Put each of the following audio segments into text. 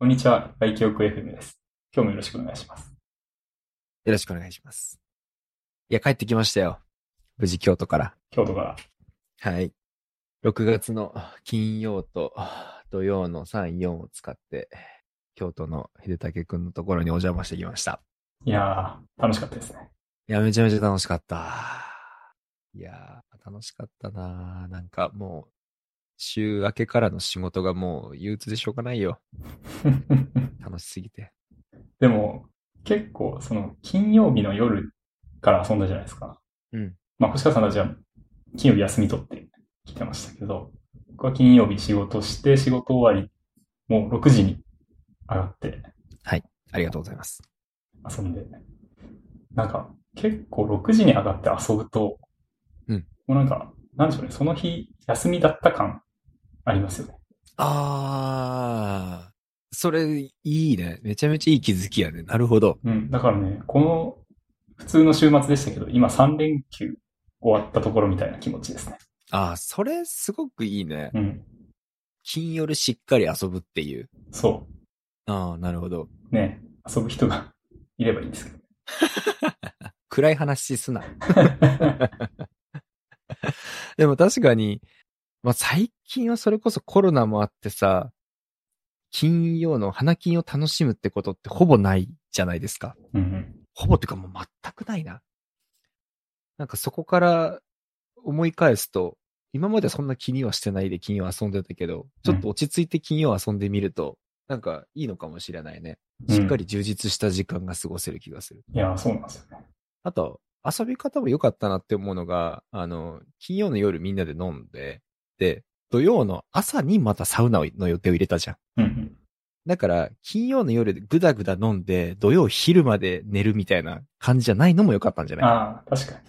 こんにちは、外記憶 FM です。今日もよろしくお願いします。よろしくお願いします。いや、帰ってきましたよ。無事京都から。京都から。はい。6月の金曜と土曜の3、4を使って、京都の秀武くんのところにお邪魔してきました。いやー、楽しかったですね。いや、めちゃめちゃ楽しかった。いやー、楽しかったなーなんかもう、週明けからの仕事がもう憂鬱でしょうがないよ。楽しすぎて。でも、結構、その、金曜日の夜から遊んだじゃないですか。うん。まあ、星川さんたちは金曜日休み取って来てましたけど、僕は金曜日仕事して、仕事終わり、もう6時に上がってありがとうございます。遊んで、なんか、結構6時に上がって遊ぶと、うんもうなんか、なんでしょうね、その日休みだった感ありますよね。あー、それいいね。めちゃめちゃいい気づきやね。なるほど。うん。だからね、この普通の週末でしたけど、今3連休終わったところみたいな気持ちですね。あー、それすごくいいね。うん。金夜しっかり遊ぶっていう。そああ、なるほど。う。ね、遊ぶ人が いればいいんですけど。暗い話すな。でも確かに、まあ最近はそれこそコロナもあってさ、金曜の花金を楽しむってことってほぼないじゃないですか。うんうん。ほぼっていうかもう全くないな。なんかそこから思い返すと、今までそんな気にはしてないで金曜遊んでたけど、ちょっと落ち着いて金曜遊んでみると、なんかいいのかもしれないね。しっかり充実した時間が過ごせる気がする。いや、そうなんですよね。あと、遊び方も良かったなって思うのが、あの、金曜の夜みんなで飲んで、で、土曜の朝にまたサウナの予定を入れたじゃん。うんうん。だから、金曜の夜でぐだぐだ飲んで、土曜昼まで寝るみたいな感じじゃないのも良かったんじゃない？ああ、確か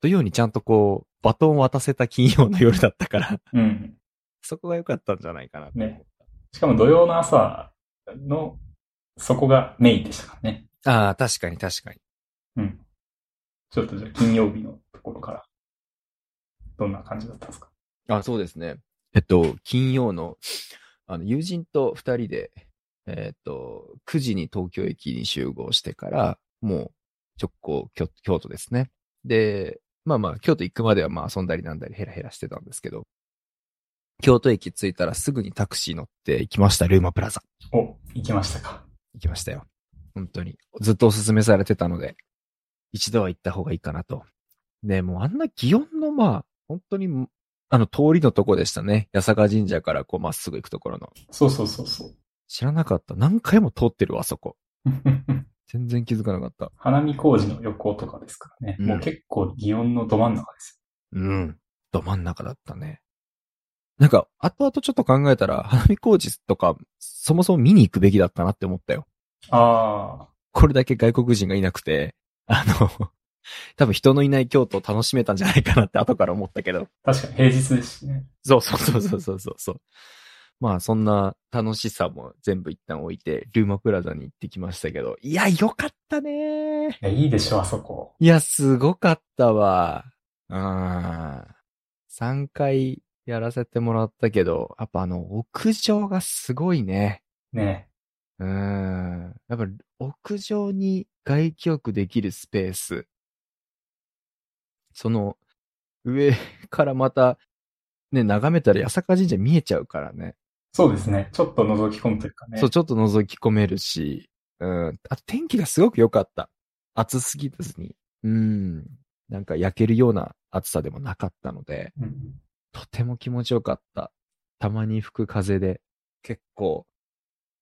土曜にちゃんとこう、バトンを渡せた金曜の夜だったから、に。うん。そこが良かったんじゃないかな。ね。しかも土曜の朝の、そこがメインでしたからね。ああ、確かに確かに。うん。ちょっとじゃあ金曜日のところから、どんな感じだったんですか？あ、そうですね。えっと、金曜の、あの、友人と二人で、えっと、9時に東京駅に集合してから、もう直行京京都ですね。で、まあまあ、京都行くまではまあ遊んだりなんだりヘラヘラしてたんですけど、京都駅着いたらすぐにタクシー乗って行きました、ルーマプラザ。お、行きましたか。行きましたよ。本当に。ずっとおすすめされてたので、一度は行った方がいいかなと。で、もうあんな祇園のまあ、本当に、あの通りのとこでしたね。八坂神社からこうまっすぐ行くところの。そうそうそうそう。知らなかった。何回も通ってるわ、あそこ。全然気づかなかった。花見工事の横とかですからね。うんもう結構祇園のど真ん中ですうん。ど真ん中だったね。なんか、後々ちょっと考えたら、花見工事とか、そもそも見に行くべきだったなって思ったよ。よ。あこれだけ外国人がいなくて、あの、多分人のいない京都を楽しめたんじゃないかなって後から思ったけど。あ、確かに平日ですしね。そうそうそうそうそうそうそう。まあそんな楽しさも全部一旦置いて、ルーマプラザに行ってきましたけど、いや、よかったねいや、いいでしょ、あそこ。いや、すごかったわ。うん。3回やらせてもらったけど、やっぱあの、屋上がすごいね。ね。うん。やっぱ屋上に外気浴できるスペース。その、上 からまた、ね、眺めたら八坂神社見えちゃうからね。そうですね。ちょっと覗き込むというかね。そう、ちょっと覗き込めるし、うん。あと天気がすごく良かった。暑すぎずに。うん。なんか焼けるような暑さでもなかったので、うんとても気持ちよかった。たまに吹く風で、結構、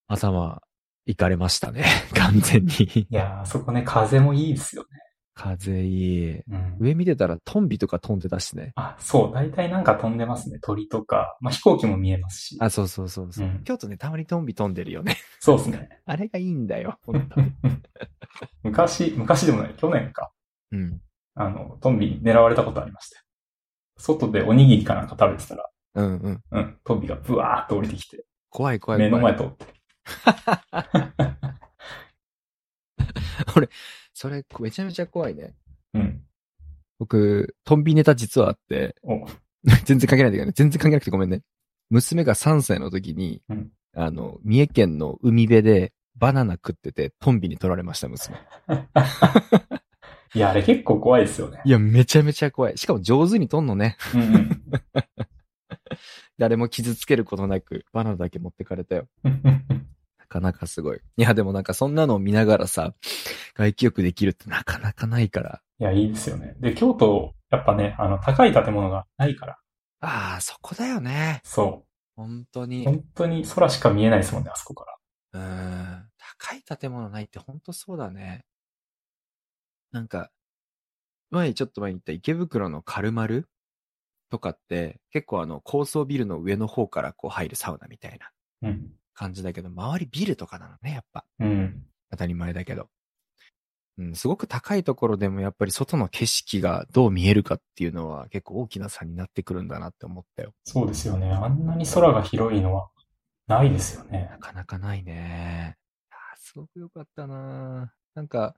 頭、いかれましたね。完全に。いやー、あそこね、風もいいですよね。風いい。うん。上見てたらトンビとか飛んでたしね。あ、そう、大体なんか飛んでますね。鳥とか。まあ、飛行機も見えますし。あ、そうそうそうそう、うん京都ね、たまにトンビ飛んでるよね。そうですね。あれがいいんだよ、本当に。昔、昔でもない、去年か。うん。あの、トンビに狙われたことありましたよ。外でおにぎりかなんか食べてたら、うんうん。うん、トンビがブワーっと降りてきて、怖い怖い目の怖い。前通って。俺、それ、めちゃめちゃ怖いね。うん。僕、トンビネタ実はあって、お、全然関係ないんだけどね。全然関係なくてごめんね。娘が3歳の時に、うんあの、三重県の海辺でバナナ食ってて、トンビに取られました、娘。いや、あれ結構怖いですよね。いや、めちゃめちゃ怖い。しかも上手に取んのね。うん 誰も傷つけることなく、バナナだけ持ってかれたよ。かなかすごい。いや、でもなんかそんなのを見ながらさ、外気浴できるってなかなかないから。いや、いいですよね。で、京都、やっぱね、あの、高い建物がないから。ああ、そこだよね。そ本当う。に。本当に空しか見えないですもんね、あそこから。うん。高い建物ないって本当そうだね。なんか、前、ちょっと前に言った池袋のカルマルとかって、結構あの、高層ビルの上の方からこう入るサウナみたいなうん。感じだけど、周りビルとかなのね、やっぱ。うん。当たり前だけど。うん、すごく高いところでもやっぱり外の景色がどう見えるかっていうのは結構大きな差になってくるんだなって思ったよ。そうですよね。あんなに空が広いのはないですよねな。かなかないね。あーすごく良かったななんか、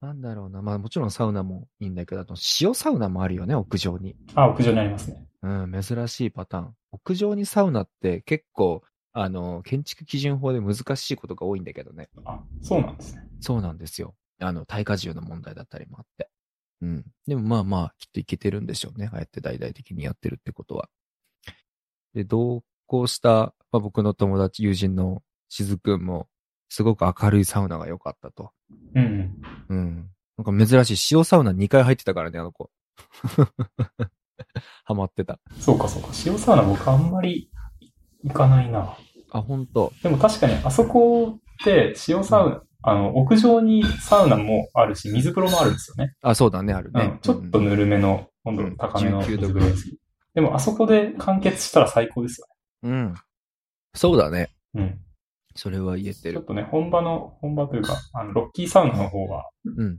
なんだろうな。まあもちろんサウナもいいんだけど、あと塩サウナもあるよね、屋上に。あ、屋上にありますね。うん、珍しいパターン。屋上にサウナって結構、あの、建築基準法で難しいことが多いんだけどね。あ、そうなんですね。そうなんですよ。あの、耐荷重の問題だったりもあって。うん。でもまあまあ、きっといけてるんでしょうね。ああやって大々的にやってるってことは。で、同行した、まあ、僕の友達、友人のしずくんも、すごく明るいサウナが良かったと。うんうん。うん。なんか珍しい。塩サウナ2回入ってたからね、あの子。ハマってた。そうかそうか。塩サウナ僕あんまり行かないな。あ、ほんと。でも確かにあそこって塩サウナ、あの、屋上にサウナもあるし、水風呂もあるんですよね。あ、そうだね、あるねうん。。ちょっとぬるめの、温度の高めのうん水19度風呂です。でもあそこで完結したら最高ですようん。そうだね。ね。うん。それは言えてる。ちょっとね、本場の、本場というか、あの、ロッキーサウナの方は、うん。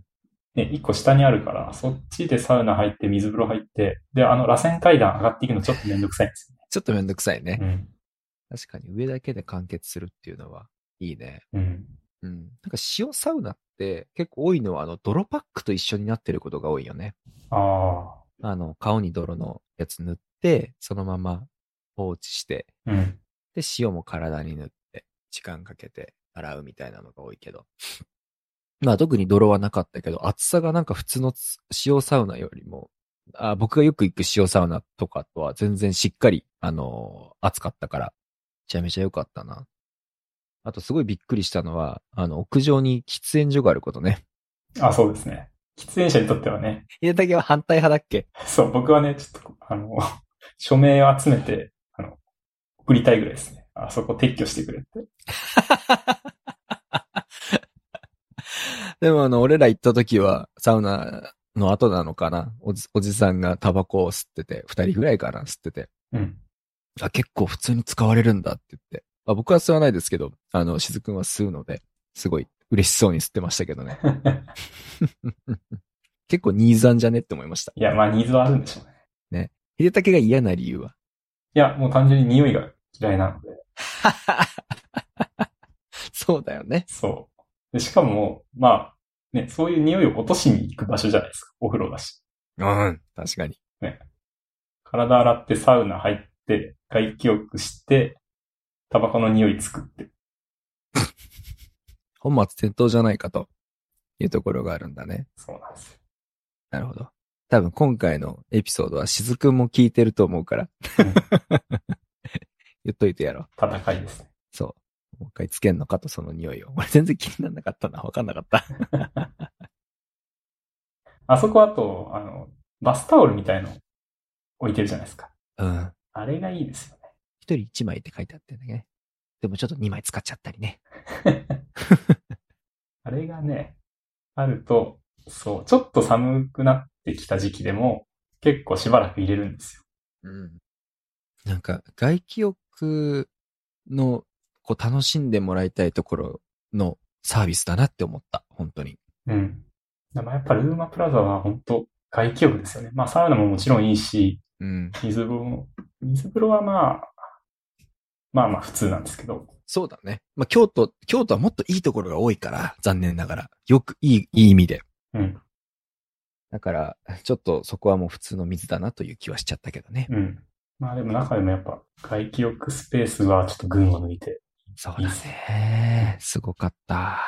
ね、一個下にあるから、そっちでサウナ入って、水風呂入って、で、あの、螺旋階段上がっていくのちょっとめんどくさいんですちょっとめんどくさいね。よね。確かに上だけで完結するっていうのはいいね。うん。うん。うん。なんか塩サウナって結構多いのはあの泥パックと一緒になってることが多いよね。ああの、顔に泥のやつ塗って、そのまま放置して、あ。うん。で、塩も体に塗って、時間かけて洗うみたいなのが多いけど。まあ特に泥はなかったけど、厚さがなんか普通のつ塩サウナよりも、あ僕がよく行く塩サウナとかとは全然しっかり、あのー熱かったから、めちゃめちゃ良かったな。あとすごいびっくりしたのは、あの、屋上に喫煙所があることね。あ、そうですね。喫煙者にとってはね、秀竹は反対派だっけ？そう、僕はね、ちょっと、あの、署名を集めて、あの、送りたいぐらいですね。あそこ撤去してくれって。でもあの、俺ら行った時は、サウナの後なのかな？おじ、おじさんがタバコを吸ってて、二人ぐらいかな吸ってて。うん。あ、結構普通に使われるんだって言って。まあ、僕は吸わないですけど、あの、しずくんは吸うので、すごい嬉しそうに吸ってましたけどね。結構ニーズあんじゃねって思いました。いや、まあ、ニーズはあるんでしょうね。秀竹が嫌な理由は？いや、もう単純に匂いが嫌いなので、そうだよね。そう。でしかも、まあ、ね、そういう匂いを落としに行く場所じゃないですか。お風呂だし。うん。確かに。体洗ってサウナ入って、外気浴して、タバコの匂い作って。本末転倒じゃないかというところがあるんだね。そうなんですよ。なるほど。多分今回のエピソードはしずくんも聞いてると思うから。う ん言っといてやろう。戦いですね。そう。もう一回つけんのかとその匂いを。俺全然気にならなかったな。わかんなかった。あそこあと、あの、バスタオルみたいの置いてるじゃないですか。うん。あれがいいですよ一人一枚って書いてあってんだけどね。でもちょっと二枚使っちゃったりね。ね。あれがね、あると、そう、ちょっと寒くなってきた時期でも、結構しばらく入れるんですよ。うん。なんか、外気浴の、こう、楽しんでもらいたいところのサービスだなって思った。本当に。うん。でもやっぱルーマプラザは本当外気浴ですよね。まあサウナももちろんいいし、うん。水風呂も、水風呂はまあ、まあまあ普通なんですけど、そうだね。まあ、京都、京都はもっといいところが多いから、残念ながら。よく、いい、いい意味で。うん、だから、ちょっとそこはもう普通の水だなという気はしちゃったけどね。うん。まあでも中でもやっぱ外気浴スペースはちょっと群を抜いて。そうだね。すごかった。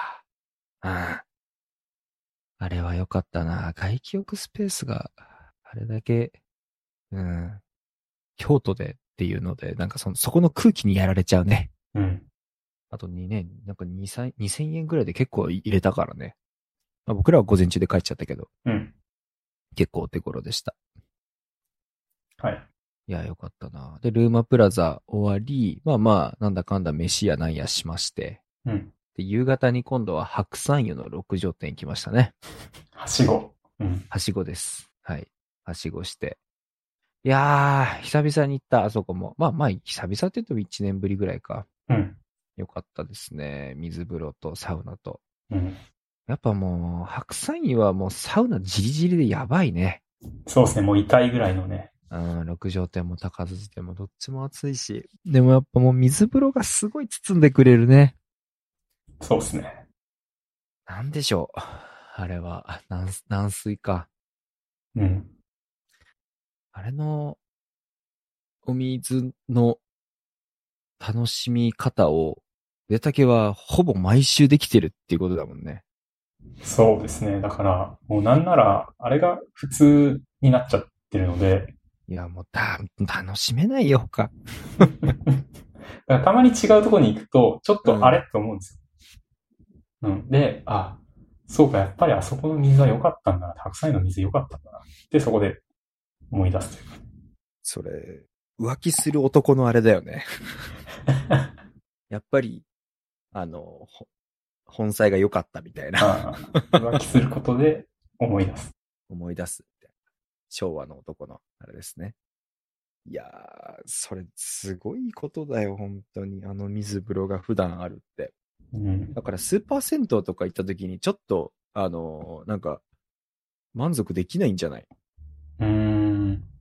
うん。あれは良かったな。外気浴スペースがあれだけ、うん。京都でっていうので、なんかその、そこの空気にやられちゃうね。うん。あと2年、なんか2、3 2000円ぐらいで結構入れたからね。まあ、僕らは午前中で帰っちゃったけど、うん。結構お手頃でした。はい。いや、よかったな。で、ルーマプラザ終わり、まあまあ、なんだかんだ飯やなんやしまして、うん。で、夕方に今度は白山湯の六条店行きましたね。はしご。うん。はしごです。はい。はしごして。いやー、久々に行った、あそこも。まあまあ、久々って言っても1年ぶりぐらいか。うん。よかったですね。水風呂とサウナと。うん。やっぱもう、白山湯はもうサウナじりじりでやばいね。そうですね。もう痛いぐらいのね。うん、六条店も高津店もどっちも暑いし。でもやっぱもう水風呂がすごい包んでくれるね。そうですね。なんでしょう。あれは、軟軟水か。うん。あれの、お水の楽しみ方を、出たけはほぼ毎週できてるっていうことだもんね。そうですね。だから、もうなんなら、あれが普通になっちゃってるので、いや、もうだ、楽しめないよ、他。だからたまに違うところに行くと、ちょっとあれって思うんですよ。うん。で、あ、そうか、やっぱりあそこの水は良かったんだな、白菜の水良かったんだな。で、そこで思い出すというか。それ、浮気する男のあれだよね。やっぱり、あの、ほ本妻が良かったみたいな。浮気することで思い出す。思い出すみたいな。昭和の男のあれですね。いやー、それすごいことだよ、本当に。あの水風呂が普段あるって。うん。だからスーパー銭湯とか行った時にちょっと、あのーなんか、満足できないんじゃない？うーん。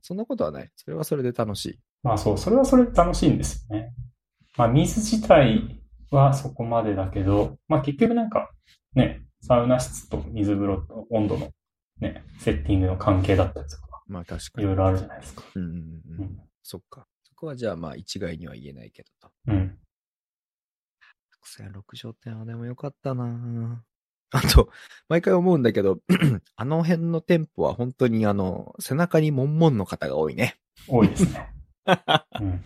そんなことはない。それはそれで楽しい。まあそう、それはそれで楽しいんですよね。まあ水自体はそこまでだけど、まあ結局なんかね、サウナ室と水風呂と温度のね、セッティングの関係だったりとか、まあ確かに。いろいろあるじゃないですか。うんうんうん。そっか。そこはじゃあまあ一概には言えないけどと。うん。白線六条店はでもよかったな あと、毎回思うんだけど、あの辺の店舗は本当にあの、背中にモンモンの方が多いね。多いですね。うん。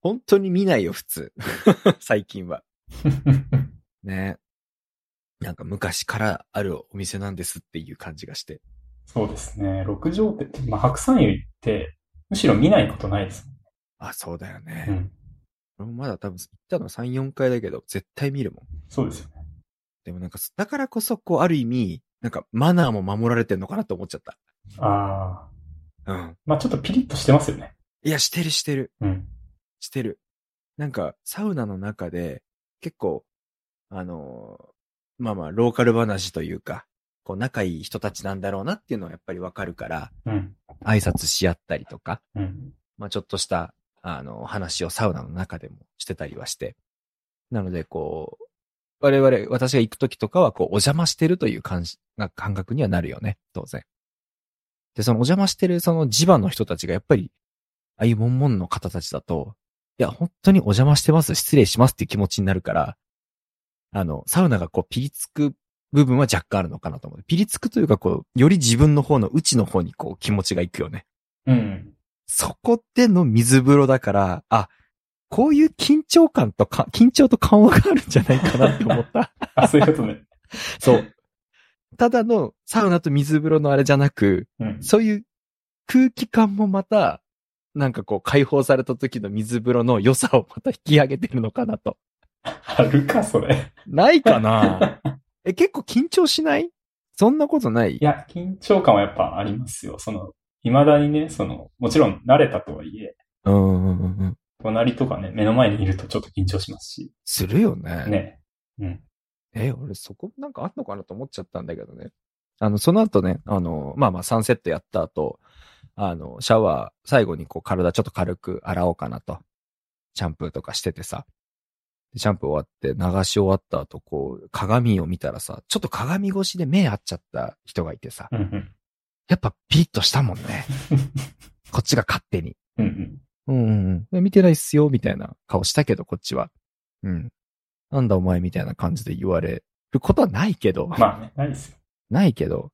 本当に見ないよ、普通。最近は。ね。なんか昔からあるお店なんですっていう感じがして。そうですね。六条店って、まあ白山湯って、むしろ見ないことないですあ、そうだよね。うん。俺もまだ多分行ったの3、4回だけど、絶対見るもん。そうですよね。でもなんか、だからこそ、こう、ある意味、なんか、マナーも守られてんのかなって思っちゃった。ああ。うん。まあちょっとピリッとしてますよね。いや、してるしてる。うん。してる。なんか、サウナの中で、結構、あのーまあまあ、ローカル話というか、こう、仲いい人たちなんだろうなっていうのはやっぱりわかるから、うん。挨拶し合ったりとか、うん。まあちょっとした、あの、話をサウナの中でもしてたりはして。なので、こう、我々、私が行くときとかは、こう、お邪魔してるという感じな感覚にはなるよね、当然。で、そのお邪魔してるその地場の人たちがやっぱり、ああいうモンモンの方たちだと、いや、本当にお邪魔してます、失礼しますっていう気持ちになるから、あの、サウナがこう、ピリつく部分は若干あるのかなと思う。ピリつくというか、こう、より自分の方の内の方にこう、気持ちがいくよね。うん。そこでの水風呂だから、あ、こういう緊張感とか、緊張と緩和があるんじゃないかなって思った。あ、そういうことね。そう。ただのサウナと水風呂のあれじゃなく、うん。そういう空気感もまた、なんかこう解放された時の水風呂の良さをまた引き上げてるのかなと。あるか、それ。ないかな え、結構緊張しない？そんなことない？いや、緊張感はやっぱありますよ。その、未だにね、その、もちろん慣れたとはいえ、うんうんうんうん。隣とかね、目の前にいるとちょっと緊張しますし、するよね。ね。うん。え、俺そこなんかあんのかなと思っちゃったんだけどね。あの、その後ね、あの、まあまあ3セットやった後、あの、シャワー、最後にこう体ちょっと軽く洗おうかなと。シャンプーとかしててさ。でシャンプー終わって流し終わった後、こう、鏡を見たらさ、ちょっと鏡越しで目合っちゃった人がいてさ、うんうん。やっぱピリッとしたもんね。こっちが勝手に。うんうん。うんうんうん。見てないっすよ、みたいな顔したけど、こっちは。うん。なんだお前みたいな感じで言われることはないけど、まあね、ないですよ。ないけど、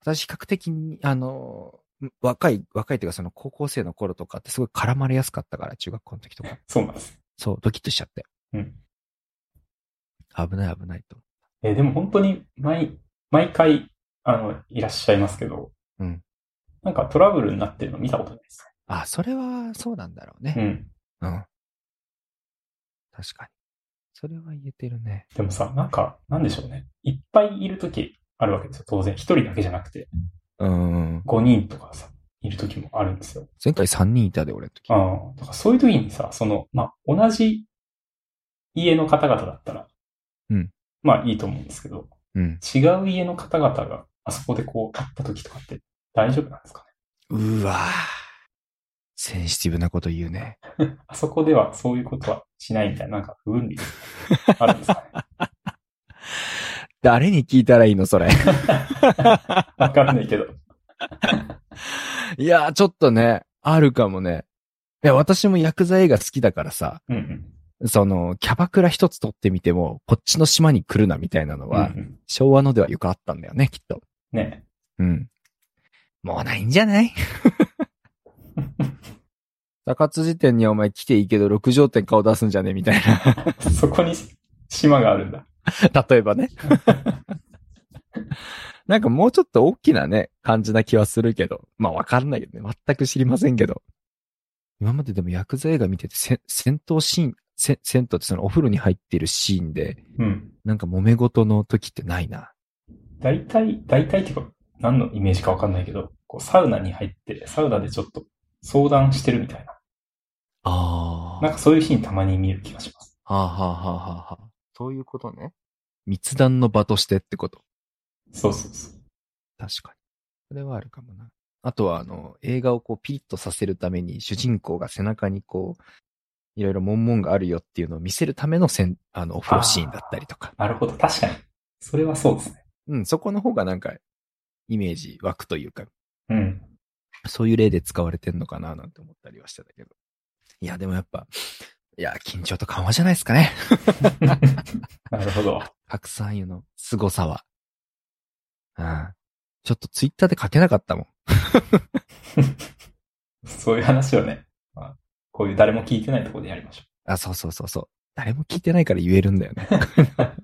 私比較的に、あの、若い、若いっていうかその高校生の頃とかってすごい絡まれやすかったから、中学校の時とか。そうなんです。そう、ドキッとしちゃって。うん。危ない危ないと。えーでも本当に毎、毎回、あの、いらっしゃいますけど、うん。なんかトラブルになってるの見たことないですあ、それはそうなんだろうね。ね。うん。うん。確かに。それは言えてるね。でもさ、なんか、なんでしょうね。いっぱいいるときあるわけですよ。当然。一人だけじゃなくて、うん。5人とかさ、いるときもあるんですよ。前回3人いたで、俺の時。ああ、だからそういうときにさ、その、まあ、同じ家の方々だったら、うん。まあいいと思うんですけど、うん。違う家の方々があそこでこう会ったときとかって大丈夫なんですかね？うわぁセンシティブなこと言うね。あそこではそういうことはしないみたいな、なんか不分離あるんですかね？誰に聞いたらいいの、それ？わかんないけど。いやー、ちょっとね、あるかもね。いや、私もヤクザ映画好きだからさ、うんうん。その、キャバクラ一つ取ってみても、こっちの島に来るなみたいなのは、うんうん昭和のではよくあったんだよね、きっと。ねうん。もうないんじゃない？高津時点にはお前来ていいけど、六条店顔出すんじゃねみたい そこに島があるんだ。な。例えばね。なんかもうちょっと大きなね、感じな気はするけど。まあわかんないよね。全く知りませんけど。今まででもヤクザ映画見てて、せ戦闘シーン、せ戦闘ってそのお風呂に入ってるシーンで、うん。なんか揉め事の時ってないな。大体、大体っていうか、何のイメージかわかんないけど、こうサウナに入って、サウナでちょっと相談してるみたいな。あなんかそういうシーンたまに見る気がします。はあ、はあはあはあはあ、そういうことね。密談の場としてってこと。そうそうそう。確かに。それはあるかもな。あとは、あの、映画をこうピリッとさせるために、主人公が背中にこう、いろいろ文言があるよっていうのを見せるためのせん、あの、お風呂シーンだったりとか。なるほど。確かに。それはそうですね。うん、そこの方がなんか、イメージ湧くというか、うん。そういう例で使われてんのかななんて思ったりはしてたけど。いや、でもやっぱ、いや、緊張と緩和じゃないですかね。なるほど。白山湯の凄さは。うん。ちょっとツイッターで書けなかったもん。そういう話をね、まあ、こういう誰も聞いてないところでやりましょあ、そうそうそうそう。誰も聞いてないから言えるんだよね。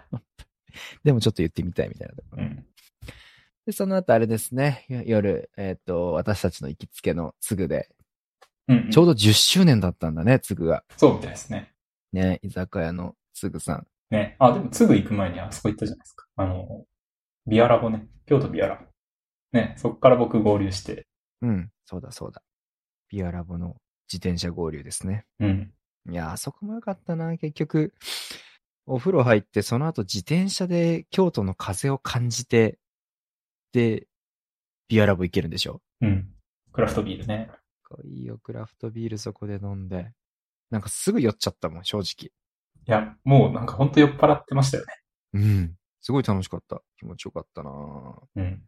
でもちょっと言ってみたいみたいなとこう。うん。で、その後あれですね。よ夜、えっ、と、私たちの行きつけのつぐで、うんうん、ちょうど10周年だったんだね、つぐが。そうみたいですね。ね、居酒屋のつぐさん。ね。あ、でもすぐ行く前にあそこ行ったじゃないですか。あの、ビアラボね。京都ビアラボ。ね。そこから僕合流して。うん、そうだそうだ。ビアラボの自転車合流ですね。うん。いやー、あそこもよかったな、結局。お風呂入って、その後自転車で京都の風を感じて、で、ビアラボ行けるんでしょ？うん。クラフトビールね。いいよ、クラフトビールそこで飲んで。なんかすぐ酔っちゃったもん、正直。いや、もうなんかほんと酔っ払ってましたよね。うん。すごい楽しかった。気持ちよかったなうん。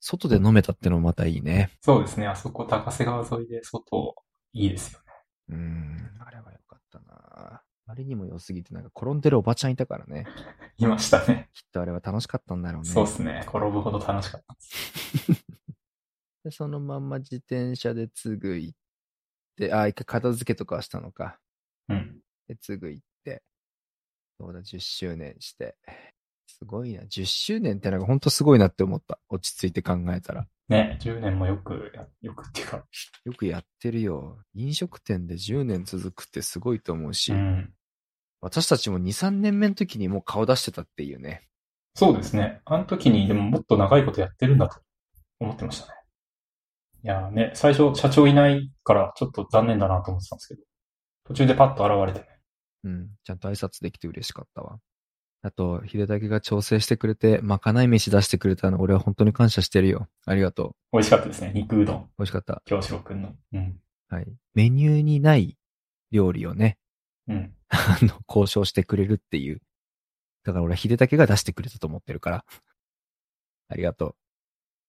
外で飲めたってのもまたいいね。そうですね。あそこ高瀬川沿いで外、いいですよね。うん。あれはよかったなあまりにも良すぎて、なんか転んでるおばちゃんいたからね。いましたね。きっとあれは楽しかったんだろうね。そうですね。転ぶほど楽しかったです。で、そのまんま自転車でつぐ行って、あ、一回片付けとかはしたのか。うん。で、つぐ行って、そうだ、10周年して。すごいな。10周年ってなんかほんとすごいなって思った。落ち着いて考えたら。ね。10年もよくや、よくっていうか。よくやってるよ。飲食店で10年続くってすごいと思うし、うん。私たちも2、3年目の時にもう顔出してたっていうね。そうですね。あの時にでももっと長いことやってるんだと思ってましたね。いやーね、最初社長いないからちょっと残念だなと思ってたんですけど、途中でパッと現れてね。うん。ちゃんと挨拶できて嬉しかったわ。あと、秀武が調整してくれて、まかない飯出してくれたの、俺は本当に感謝してるよ。ありがとう。美味しかったですね。肉うどん。美味しかった。京志郎くんの。うん。はい。メニューにない料理をね、うん。あの、交渉してくれるっていう。だから俺は秀武が出してくれたと思ってるから。ありがと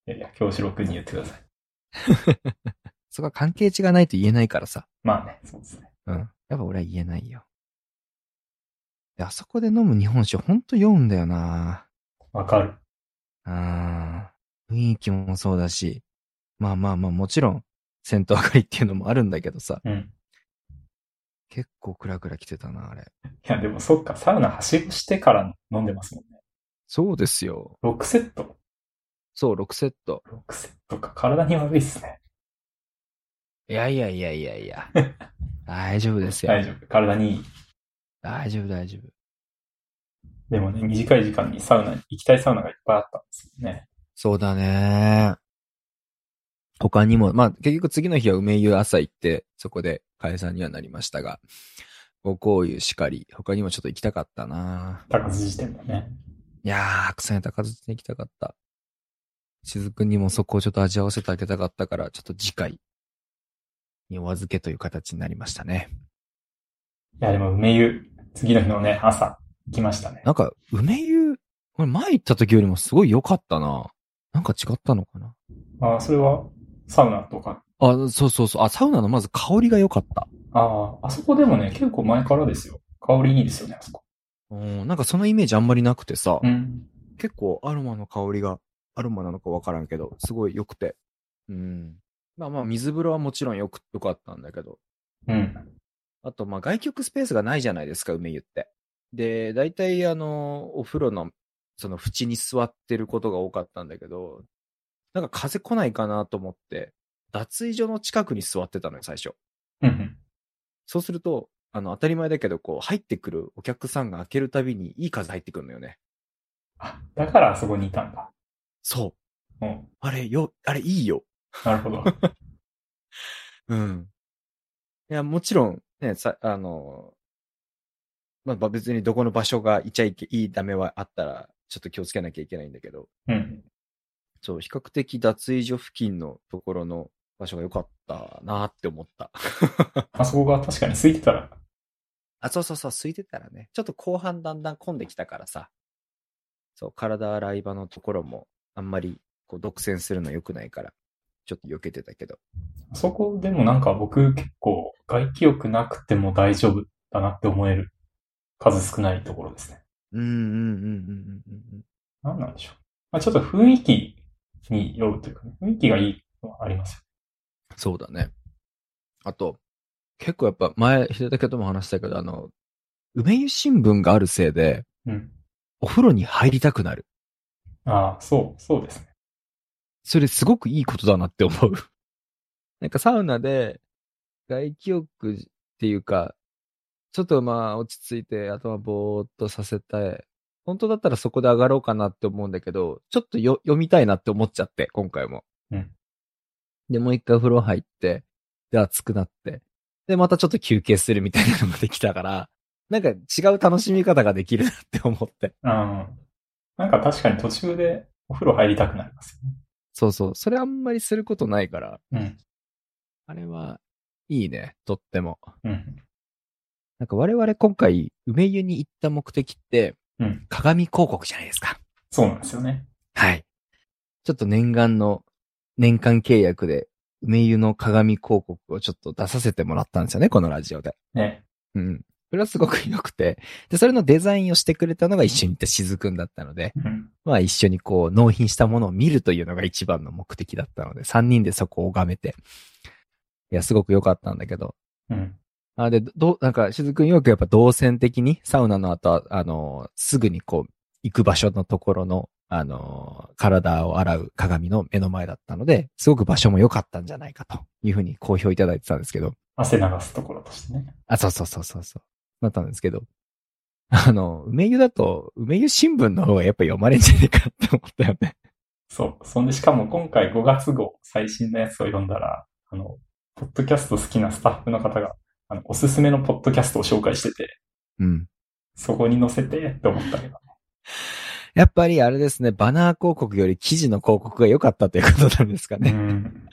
う。いやいや、京志郎くんに言ってください。そこは関係値がないと言えないからさ。まあね、そうですね。うん。やっぱ俺は言えないよ。で、あそこで飲む日本酒ほんと酔うんだよなわかる。あー雰囲気もそうだし、まあまあまあもちろん、銭湯上がりっていうのもあるんだけどさ、うん。結構クラクラ来てたな、あれ。いや、でもそっか、サウナはしごしてから飲んでますもんね。そうですよ。6セット。そう、6セット。6セットか、体に悪いっすね。いやいやいやいやいや。大丈夫ですよ。大丈夫。体にいい。大丈夫大丈夫。でもね、短い時間にサウナに、行きたいサウナがいっぱいあったんですよね。そうだね。他にも、まあ結局次の日は梅湯朝行って、そこで解散にはなりましたが、五香湯しかり、他にもちょっと行きたかったな高津時点だね。いやー、草根高津に行きたかった。しずくんにもそこをちょっと味わわせてあげたかったから、ちょっと次回にお預けという形になりましたね。いや、でも梅湯、次の日のね、朝、行きましたね。なんか、梅湯、これ前行った時よりもすごい良かったな。なんか違ったのかなああ、それは、サウナとか？あ、そうそうそう。あ、サウナのまず香りが良かった。ああ、あそこでもね、結構前からですよ。香りいいですよね、あそこ。うん、なんかそのイメージあんまりなくてさ、うん。結構アロマの香りが、アロマなのかわからんけど、すごい良くて。うん。まあまあ、水風呂はもちろんよく、良かったんだけど、うん。あと、まあ、外局スペースがないじゃないですか、梅湯って。で、大体、あの、お風呂の、その縁に座ってることが多かったんだけど、なんか風来ないかなと思って、脱衣所の近くに座ってたのよ、最初。うん。そうすると、あの、当たり前だけど、こう、入ってくるお客さんが開けるたびにいい風入ってくるのよね。あ、だからあそこにいたんだ。そう。うん。あれ、よ、あれ、いいよ。なるほど。うん。いや、もちろん、ね、さ、あの、まあ、ば別にどこの場所がいちゃいけ、いいダメはあったら、ちょっと気をつけなきゃいけないんだけど、うん。そう、比較的脱衣所付近のところの場所が良かったなって思った。あそこが確かに空いてたら、あ、そうそうそう、空いてたらね、ちょっと後半だんだん混んできたからさ、そう、体洗い場のところも、あんまり、こう、独占するの良くないから、ちょっと避けてたけど。あそこでもなんか僕結構外気浴なくても大丈夫だなって思える数少ないところですね。うんうんうんうんうん。なんなんでしょう。まあ、ちょっと雰囲気によるというかね、雰囲気がいいのはありますそうだね。あと、結構やっぱ前、秀武とも話したけど、あの、梅湯新聞があるせいで、よ。うん。お風呂に入りたくなる。ああ、そう、そうですね。それすごくいいことだなって思う。なんかサウナで、外気浴っていうか、ちょっとまあ落ち着いて頭ぼーっとさせて、本当だったらそこで上がろうかなって思うんだけど、ちょっとよ読みたいなって思っちゃって、今回も。うん。で、もう一回お風呂入って、で、暑くなって、で、またちょっと休憩するみたいなのができたから、なんか違う楽しみ方ができるなって思って。ああ。なんか確かに途中でお風呂入りたくなりますよね。そうそう。それあんまりすることないから、うん。あれはいいね、とっても。うん。なんか我々今回、梅湯に行った目的って、うん。鏡広告じゃないですか。そうなんですよね。はい。ちょっと念願の、年間契約で、梅湯の鏡広告をちょっと出させてもらったんですよね、このラジオで。ね。うん。それはすごく良くて。で、それのデザインをしてくれたのが一緒に行ったしずくんだったので、うん。まあ一緒にこう納品したものを見るというのが一番の目的だったので、三人でそこを拝めて。いや、すごく良かったんだけど。うん。あ、で、ど、なんか、しずくんよくやっぱ動線的に、サウナの後は、あの、すぐにこう、行く場所のところの、あの、体を洗う鏡の目の前だったので、すごく場所も良かったんじゃないかというふうに好評いただいてたんですけど、汗流すところとしてね。あ、そうそうそうそうそう。なったんですけど、あの、梅湯だと、梅湯新聞の方がやっぱ読まれんじゃねえかって思ったよね。そう。そんで、しかも今回5月号最新のやつを読んだら、あの、ポッドキャスト好きなスタッフの方が、あの、おすすめのポッドキャストを紹介してて、うん。そこに載せてって思ったけど。やっぱりあれですね、バナー広告より記事の広告が良かったということなんですかうね。ん。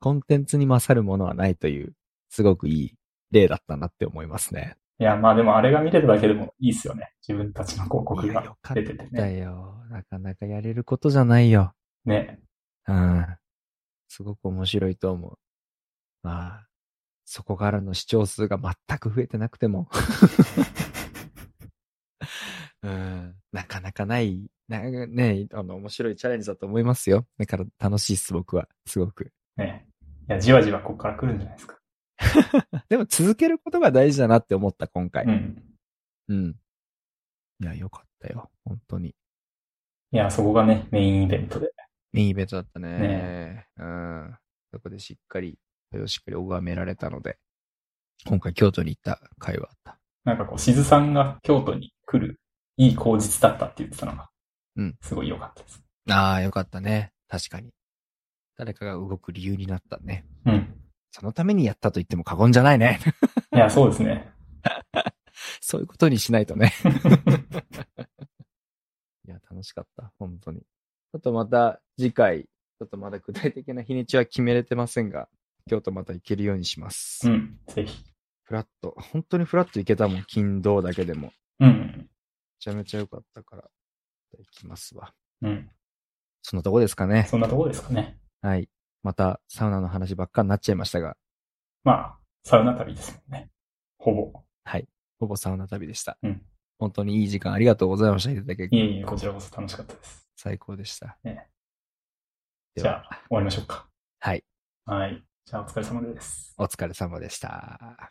コンテンツに勝るものはないという、すごくいい例だったなって思いますね。いや、まあでもあれが見れるだけでもいいですよね。自分たちの広告がよかっ出ててたね。よ。なかなかやれることじゃないよ。ね。うん。すごく面白いと思う。まあ、そこからの視聴数が全く増えてなくても。うん、なかなかない、なね、あの、面白いチャレンジだと思いますよ。だから楽しいっす、僕は。すごく。ね。いや、じわじわここから来るんじゃないですか。でも続けることが大事だなって思った、今回。うん。うん。いや、よかったよ。本当に。いや、そこがね、メインイベントで。メインイベントだったね。ねうん。そこでしっかり、それをしっかり拝められたので、今回京都に行った回はあった。なんかこう、しずさんが京都に来るいい口実だったって言ってたのが、うん。すごい良かったです。ああ、よかったね。確かに。誰かが動く理由になったね。うん。そのためにやったと言っても過言じゃないね。いや、そうですね。そういうことにしないとね。いや、楽しかった。本当に。ちょっとまた次回、ちょっとまだ具体的な日にちは決めれてませんが、京都また行けるようにします。うん。ぜひ。フラット。本当にフラット行けたもん。金土だけでも。うん。めちゃめちゃ良かったから、行きますわ。うん。そんなとこですかね。そんなとこですかね。はい。またサウナの話ばっかになっちゃいましたが、まあ、サウナ旅ですもんね。ほぼ。はい。ほぼサウナ旅でした。うん本当にいい時間ありがとうございました。いただけいえいえ、こちらこそ楽しかったです。最高でした。ねじゃあ、終わりましょうか。はい。はい。じゃあ、お疲れ様です。お疲れ様でした。